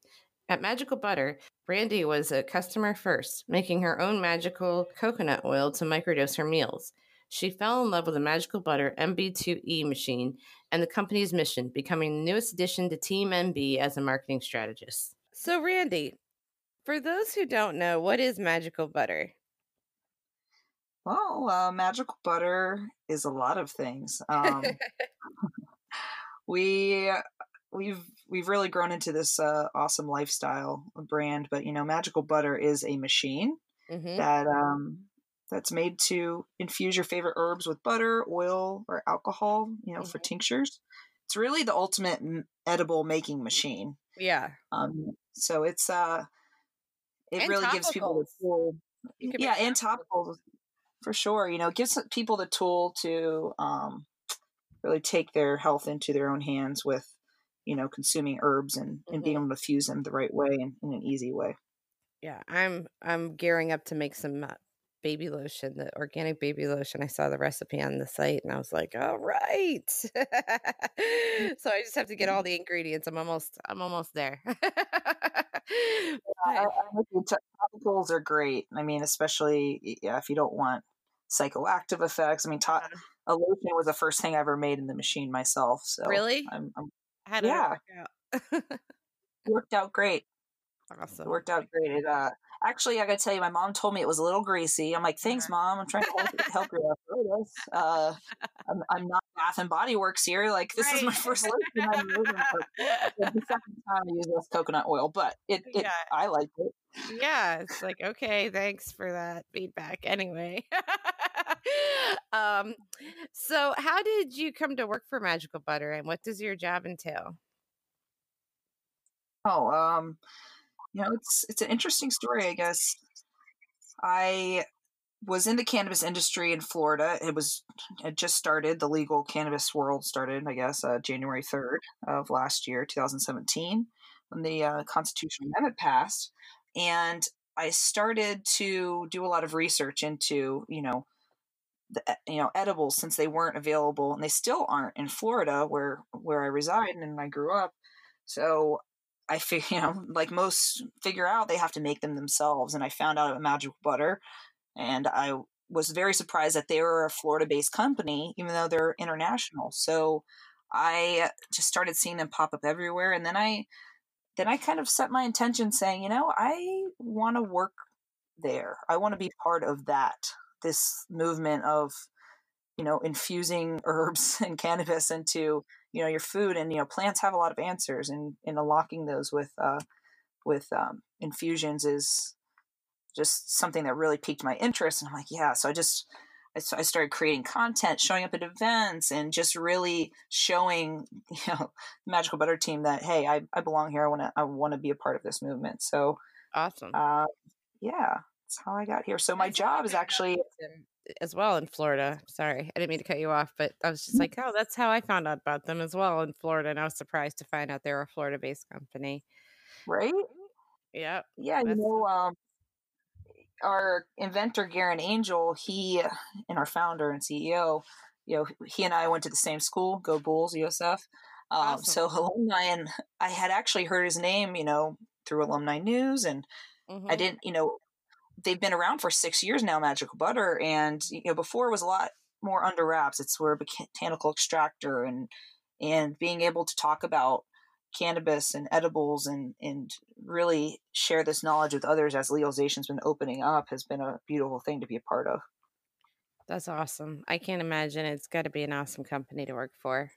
At Magical Butter, Brandy was a customer first, making her own magical coconut oil to microdose her meals. She fell in love with the Magical Butter MB2E machine and the company's mission, becoming the newest addition to Team MB as a marketing strategist. So, Randy, for those who don't know, what is Magical Butter? Well, uh, Magical Butter is a lot of things. Um, *laughs* we we've we've really grown into this uh, awesome lifestyle brand. But you know, Magical Butter is a machine mm-hmm. that um, that's made to infuse your favorite herbs with butter, oil, or alcohol. You know, mm-hmm. for tinctures. It's really the ultimate edible making machine. Yeah. Um. So it's uh, it and really topicals. gives people the tool. Yeah, and topicals for sure. You know, it gives people the tool to um really take their health into their own hands with you know consuming herbs and, and mm-hmm. being able to fuse them the right way and in an easy way. Yeah i'm i'm gearing up to make some uh, baby lotion the organic baby lotion. I saw the recipe on the site and i was like all right. *laughs* So i just have to get all the ingredients. I'm almost i'm almost there. *laughs* Yeah, I, I topicals are great. I mean especially yeah, if you don't want psychoactive effects. I mean to- a lotion was the first thing i ever made in the machine myself so really? I'm, I'm how did yeah. it work out? *laughs* worked out great. Awesome. It worked out great. It, uh, actually, I got to tell you, my mom told me it was a little greasy. I'm like, thanks, uh-huh. mom. I'm trying to help, you arthritis. Uh, I'm, I'm, not Bath and Body Works here. Like, this right. is my first lotion I'm using the second time I use this coconut oil, but it, it yeah. I like it. Yeah, it's like okay, thanks for that feedback. Anyway, *laughs* *laughs* um, so how did you come to work for Magical Butter, and what does your job entail? Oh, um, you know, it's it's an interesting story, I guess. I was in the cannabis industry in Florida. It was it just started. The legal cannabis world started, I guess, uh, January third of last year, 2017, when the uh, constitutional amendment passed, and I started to do a lot of research into, you know, the eh, you know edibles since they weren't available and they still aren't in Florida where where I reside and I grew up. So I figure, *laughs* you know, like most figure out they have to make them themselves. And I found out about Magical Butter, and I was very surprised that they were a Florida-based company, even though they're international. So I just started seeing them pop up everywhere, and then I then I kind of set my intention, saying, you know, I want to work there. I want to be part of that. This movement of, you know, infusing *laughs* herbs and cannabis into you know your food and you know plants have a lot of answers and in unlocking those with uh, with um, infusions is just something that really piqued my interest and i'm like yeah so i just I started creating content, showing up at events, and just really showing, *laughs* you know, the Magical Butter team that hey, I, I belong here. I want to I want to be a part of this movement. So awesome. Uh, yeah, that's how I got here. So my job is actually as well in Florida. Sorry, I didn't mean to cut you off, but I was just like, oh, that's how I found out about them as well in Florida, and I was surprised to find out they were a Florida-based company. Right? Yeah. Yeah, you know, um, our inventor Garyn Angel, he and our founder and CEO, you know, he and I went to the same school, Go Bulls, USF. Um, awesome. So *laughs* alumni, and I had actually heard his name, you know, through alumni news, and mm-hmm. I didn't, you know, they've been around for six years now, Magical Butter, and you know before it was a lot more under wraps. It's where a botanical extractor and and being able to talk about cannabis and edibles and and really share this knowledge with others as legalization's been opening up has been a beautiful thing to be a part of. That's awesome. I can't imagine it's got to be an awesome company to work for.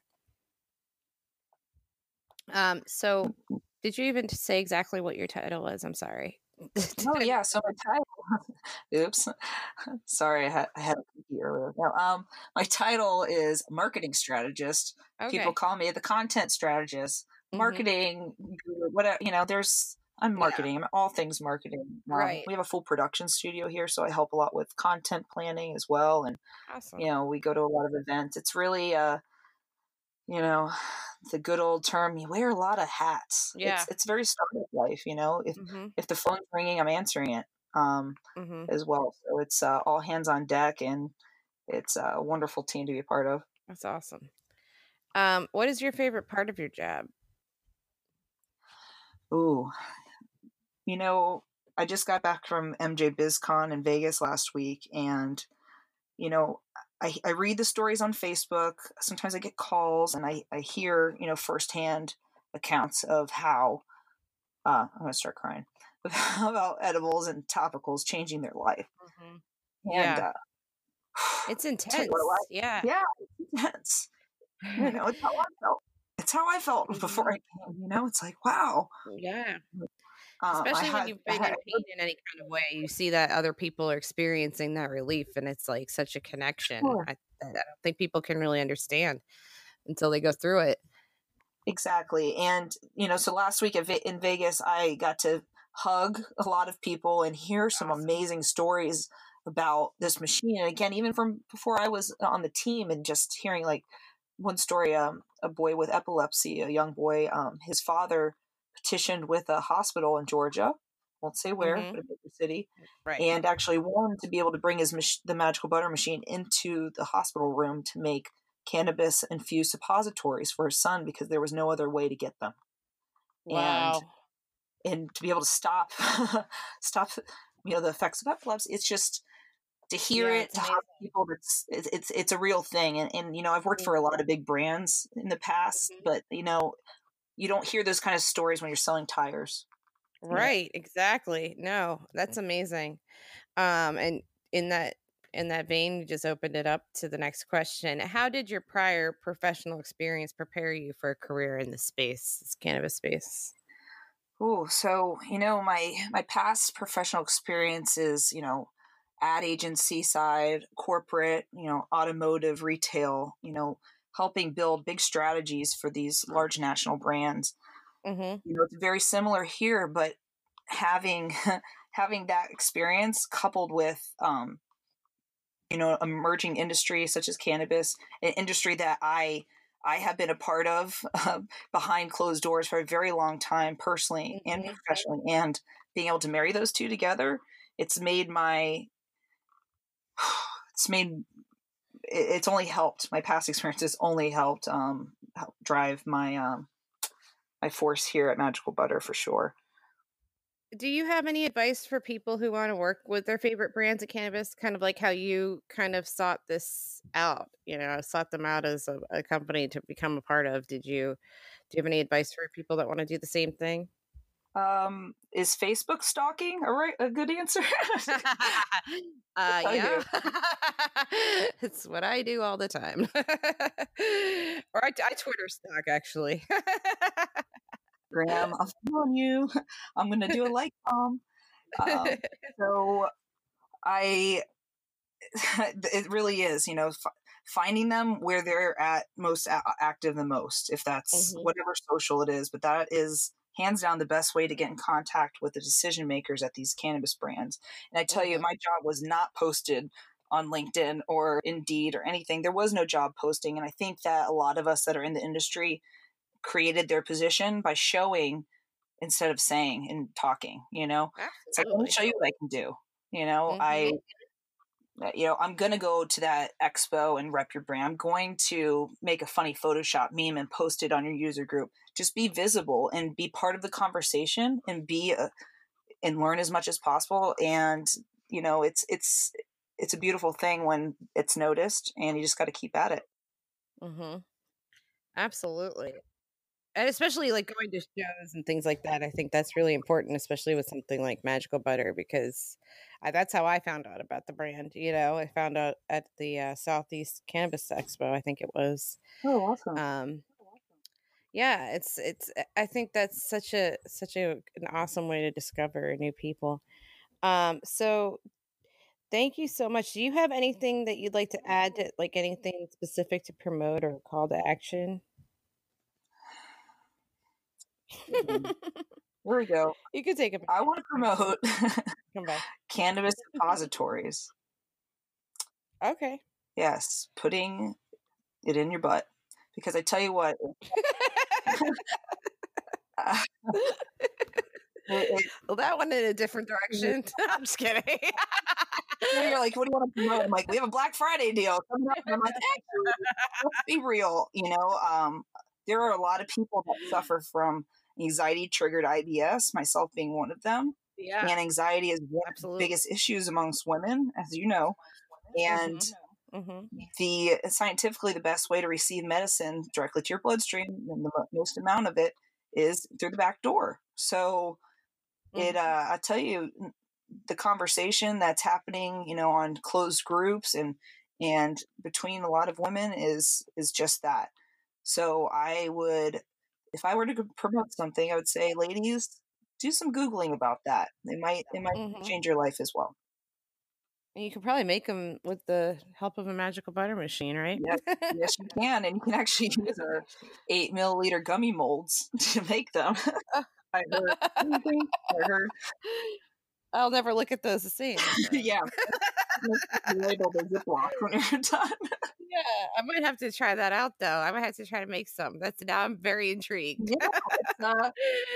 Um, so mm-hmm. did you even say exactly what your title was? I'm sorry oh yeah, *laughs* so my title. *laughs* oops, sorry, I had I had a cookie earlier. No, um, my title is marketing strategist. Okay. People call me the content strategist. Mm-hmm. Marketing, whatever you know. There's I'm marketing. Yeah. I'm all things marketing. Um, right. We have a full production studio here, so I help a lot with content planning as well. And awesome. you know, we go to a lot of events. It's really uh, you know, *sighs* the good old term, you wear a lot of hats. Yeah. It's, it's very startup life, you know. If mm-hmm. if the phone's ringing, I'm answering it um, mm-hmm. as well. So it's uh, all hands on deck, and it's a wonderful team to be a part of. That's awesome. Um, what is your favorite part of your job? Ooh, you know, I just got back from MJ BizCon in Vegas last week, and you know, I, I read the stories on Facebook. Sometimes I get calls and I, I hear, you know, firsthand accounts of how, uh, I'm going to start crying, *laughs* about edibles and topicals changing their life. Mm-hmm. And, yeah. Uh, *sighs* it's intense. yeah. Yeah. It's intense. you know, it's how I felt. It's how I felt *laughs* mm-hmm. before I came, you know, it's like, wow. Yeah. Um, Especially when you've been in pain in any kind of way, you see that other people are experiencing that relief, and it's like such a connection. Sure. I, I don't think people can really understand until they go through it. Exactly, and you know, so last week in Vegas, I got to hug a lot of people and hear some amazing stories about this machine. And again, even from before I was on the team, and just hearing like one story, um, a boy with epilepsy, a young boy, um, his father petitioned with a hospital in Georgia. Won't say where, mm-hmm. but a bigger city, right. and actually wanted to be able to bring his mach- the magical butter machine into the hospital room to make cannabis infused suppositories for his son because there was no other way to get them. Wow. And, and to be able to stop *laughs* stop you know the effects of epilepsy, it's just to hear yeah, it to have people that's it's, it's it's a real thing and, and you know i've worked for a lot of big brands in the past mm-hmm. but you know you don't hear those kind of stories when you're selling tires. Right, exactly. No, that's amazing. Um, and in that in that vein, you just opened it up to the next question. How did your prior professional experience prepare you for a career in the space, this cannabis space? Oh, so you know, my my past professional experiences, you know, ad agency side, corporate, you know, automotive, retail, you know, helping build big strategies for these large national brands. Mm-hmm. You know, it's very similar here, but having *laughs* having that experience coupled with um, you know emerging industry such as cannabis, an industry that I I have been a part of uh, behind closed doors for a very long time, personally and Mhm. professionally, and being able to marry those two together, it's made my *sighs* it's made it's only helped my past experiences only helped um help drive my um my force here at magical butter for sure Do you have any advice for people who want to work with their favorite brands of cannabis? Kind of like how you kind of sought this out, you know, sought them out as a, a company to become a part of. Did you do you have any advice for people that want to do the same thing? um is facebook stalking a right a good answer *laughs* *laughs* uh, yeah, *laughs* it's what I do all the time. or I, I Twitter stalk actually. Graham i'm on you *laughs* i'm gonna do a like *laughs* bomb um, so i *laughs* it really is you know f- finding them where they're at most a- active the most if that's Mhm. whatever social it is but that is hands down the best way to get in contact with the decision makers at these cannabis brands and i tell you Mhm. my job was not posted on linkedin or indeed or anything there was no job posting and i think that a lot of us that are in the industry created their position by showing instead of saying and talking you know it's like let me Absolutely. show you what i can do you know Mhm. i uh, you know i'm gonna go to that expo and rep your brand i'm going to make a funny photoshop meme and post it on your user group just be visible and be part of the conversation and be a, and learn as much as possible and you know it's it's it's a beautiful thing when it's noticed and you just got to keep at it Mm-hmm. Absolutely. And especially like going to shows and things like that. I think that's really important, especially with something like Magical Butter, because I, that's how I found out about the brand. You know, I found out at the uh, Southeast Cannabis Expo, I think it was. oh awesome Um, yeah, it's it's. I think that's such a such a an awesome way to discover new people. Um, so thank you so much. Do you have anything that you'd like to add to like anything specific to promote or call to action? Mhm. *laughs* There we go. you could take a I want to promote come back. *laughs* cannabis depositories. Okay. Yes, putting it in your butt. Because I tell you what, uh, *laughs* well, that went in a different direction. I'm just kidding. it- you're like, what do you want to promote? I'm like, we have a Black Friday deal coming up. And I'm like, actually, let's be real. You know, um, there are a lot of people that suffer from anxiety triggered IBS, myself being one of them. yeah, And anxiety is one of the biggest issues amongst women, as you know. And hmm the scientifically the best way to receive medicine directly to your bloodstream and the most amount of it is through the back door so it uh i tell you the conversation that's happening you know on closed groups and and between a lot of women is is just that so i would if i were to promote something i would say ladies do some googling about that it might it might Mhm. change your life as well And you could probably make them with the help of a magical butter machine, right? Yes, yes, you can, and you can actually *laughs* use our eight milliliter gummy molds *laughs* to make them. I heard. I heard. I'll never look at those the same. *laughs* yeah, label the Ziploc when you're *laughs* done. Yeah, I might have to try that out though. I might have to try to make some. That's now I'm very intrigued. Yeah, it's, uh,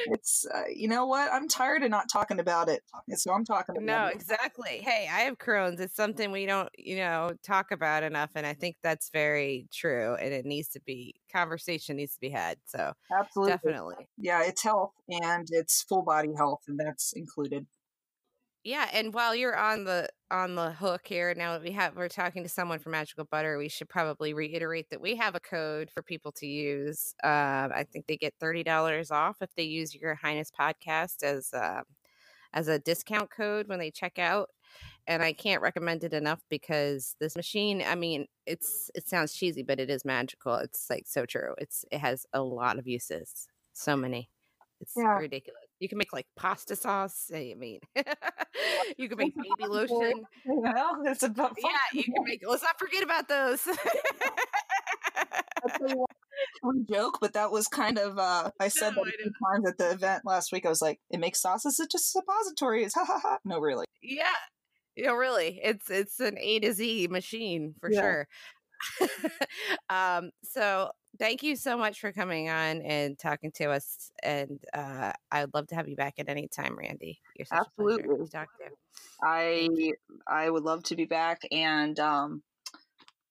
it's uh, you know what? I'm tired of not talking about it, so I'm talking about No, it. exactly. Hey, I have Crohn's. It's something we don't, you know, talk about enough, and I think that's very true. And it needs to be conversation needs to be had. So Absolutely, definitely, yeah. It's health and it's full body health, and that's included. Yeah. And while you're on the on the hook here, now that we have we're talking to someone from Magical Butter, we should probably reiterate that we have a code for people to use. Um, I think they get thirty dollars off if they use Your Highness podcast as uh, as a discount code when they check out. And I can't recommend it enough because this machine, I mean, it's it sounds cheesy, but it is magical. It's like so true. It's it has a lot of uses. So many. It's Yeah. ridiculous. You can make like pasta sauce. I mean, *laughs* you can make baby lotion. *laughs* You know, it's about Yeah, you can make. Let's not forget about those. I'll tell you what, we joke, but that was kind of uh I said No, that I a few times at the event last week. I was like, it makes sauces, it's just suppositories. Ha ha ha. No, really. yeah, you know, really, it's it's an A to Z machine for yeah. sure. *laughs* um, so thank you so much for coming on and talking to us. And uh, I'd love to have you back at any time, Randy. You're Absolutely. to talk to. I I would love to be back, and um,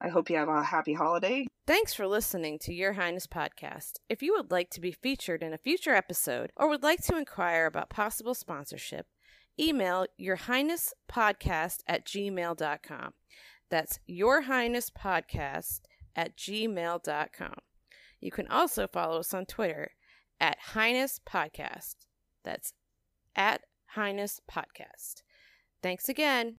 I hope you have a happy holiday. Thanks for listening to Your Highness podcast. If you would like to be featured in a future episode or would like to inquire about possible sponsorship, email Your Highness podcast at gmail.com. That's Your Highness podcast at gmail.com. You can also follow us on Twitter at Highness Podcast. That's at Highness Podcast. Thanks again.